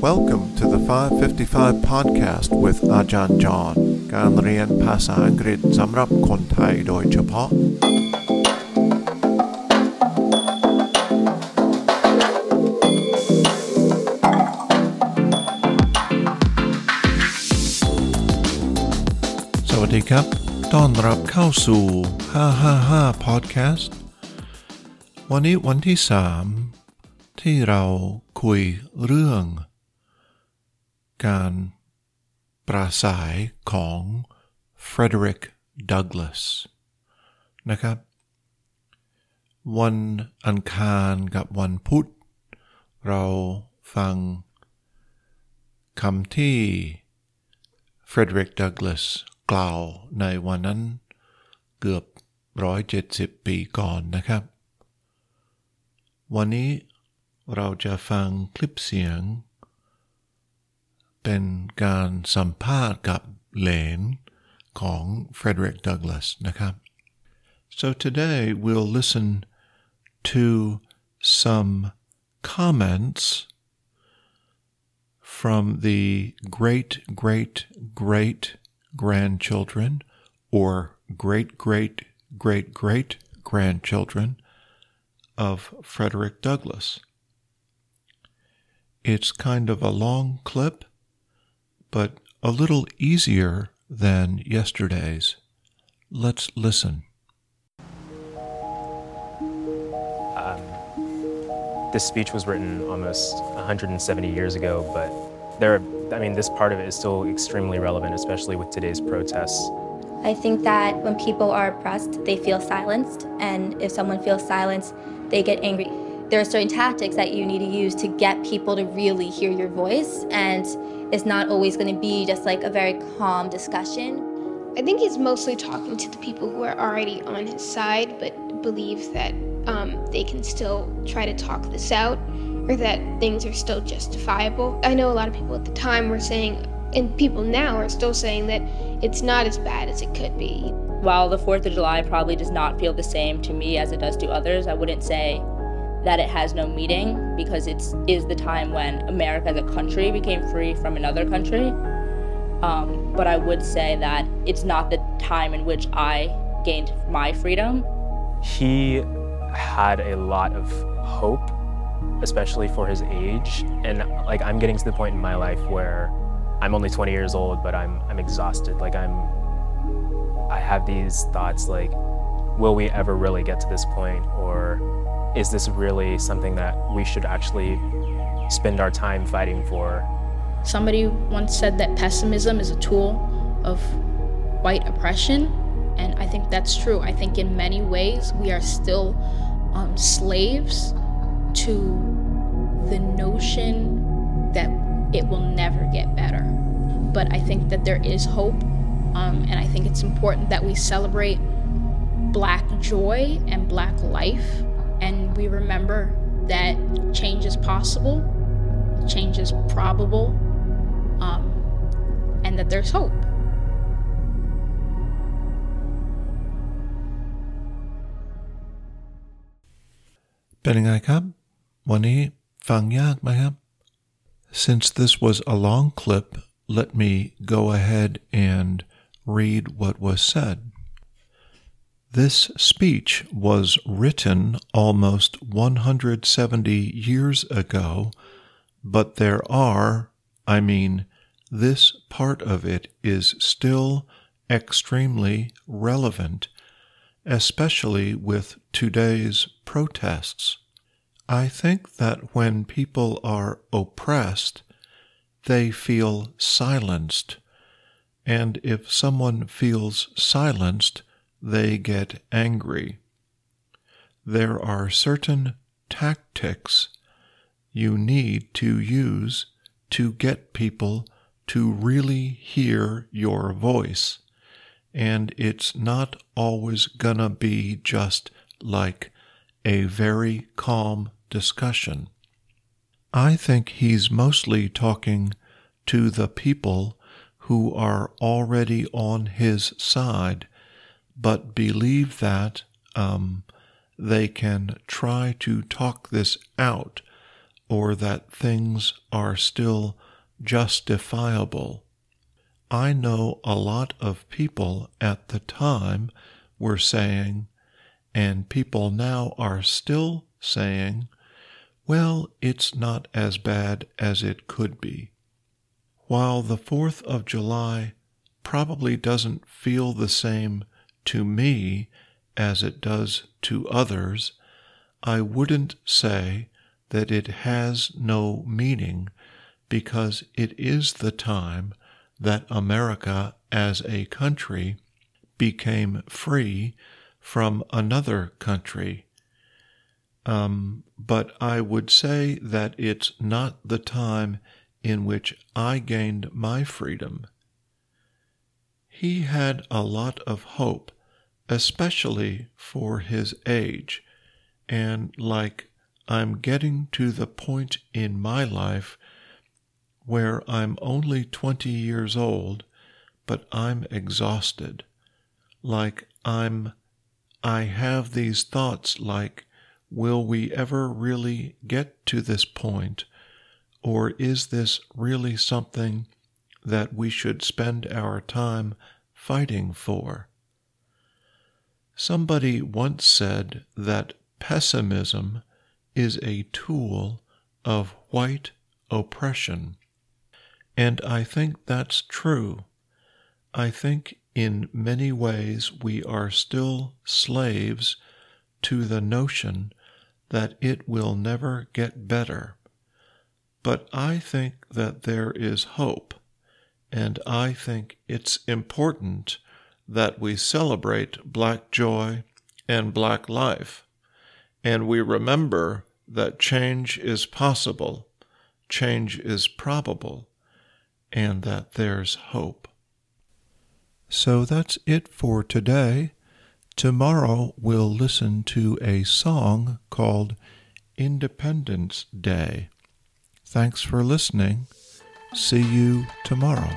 Welcome to the 555 podcast with อาจารย์จอห์นการเรียนภาษาอังกฤษสำหรับคนไทยโดยเฉพาะ สวัสดีครับ ต้อนรับเข้าสู่ 555 podcast วันนี้วันที่ 3 ที่เราคุยเรื่อง การปราศัยของ Frederick Douglass นะครับ วันอังคารกับวันพุธ เราฟังคำที่ Frederick Douglass กล่าวในวันนั้นเกือบ170ปีก่อนนะครับ วันนี้เราจะฟังคลิปเสียง เป็นการสัมภาษณ์กับเหลนของ Frederick Douglass นะครับ so today we'll listen to some comments from the great great great grandchildren or great great great great grandchildren of Frederick Douglass. It's kind of a long clip, but a little easier than yesterday's. Let's listen. Um, this speech was written almost 170 years ago, but there, I mean, this part of it is still extremely relevant, especially with today's protests. I think that when people are oppressed, they feel silenced, and if someone feels silenced, they get angry. There are certain tactics that you need to use to get people to really hear your voice, and it's not always going to be just like a very calm discussion. I think he's mostly talking to the people who are already on his side, but believes that um, they can still try to talk this out or that things are still justifiable. I know a lot of people at the time were saying, and people now are still saying that it's not as bad as it could be. While the 4th of July probably does not feel the same to me as it does to others, I wouldn't say that it has no meaning because it is the time when America as a country became free from another country. Um, but I would say that it's not the time in which I gained my freedom. He had a lot of hope, especially for his age. And like I'm getting to the point in my life where I'm only 20 years old, but I'm I'm exhausted. Like I'm I have these thoughts like, will we ever really get to this point? Or is this really something that we should actually spend our time fighting for? Somebody once said that pessimism is a tool of white oppression, and I think that's true. I think in many ways we are still um, slaves to the notion that it will never get better. But I think that there is hope, um, and I think it's important that we celebrate Black joy and Black life, we remember that change is possible, change is probable, um, and that there's hope. เป็นยังไงครับ วันนี้ฟังยากไหมครับ Since this was a long clip, let me go ahead and read what was said. This speech was written almost 170 years ago, but there are, I mean, this part of it is still extremely relevant, especially with today's protests. I think that when people are oppressed, they feel silenced, and if someone feels silenced, they get angry. There are certain tactics you need to use to get people to really hear your voice. And it's not always gonna be just like a very calm discussion. I think he's mostly talking to the people who are already on his side, but believe that um, they can try to talk this out or that things are still justifiable. I know a lot of people at the time were saying, and people now are still saying, well, it's not as bad as it could be. While the 4th of July probably doesn't feel the same to me as it does to others, I wouldn't say that it has no meaning because it is the time that America as a country became free from another country. Um, but I would say that it's not the time in which I gained my freedom. He had a lot of hope, especially for his age, and like I'm getting to the point in my life where I'm only 20 years old, but I'm exhausted. Like I'm, I have these thoughts like, will we ever really get to this point? Or is this really something that we should spend our time fighting for? Somebody once said that pessimism is a tool of white oppression. And I think that's true. I think in many ways we are still slaves to the notion that it will never get better. But I think that there is hope, and I think it's important that we celebrate Black joy and Black life, and we remember that change is possible, change is probable, and that there's hope. So that's it for today. Tomorrow we'll listen to a song called Independence Day. Thanks for listening. See you tomorrow.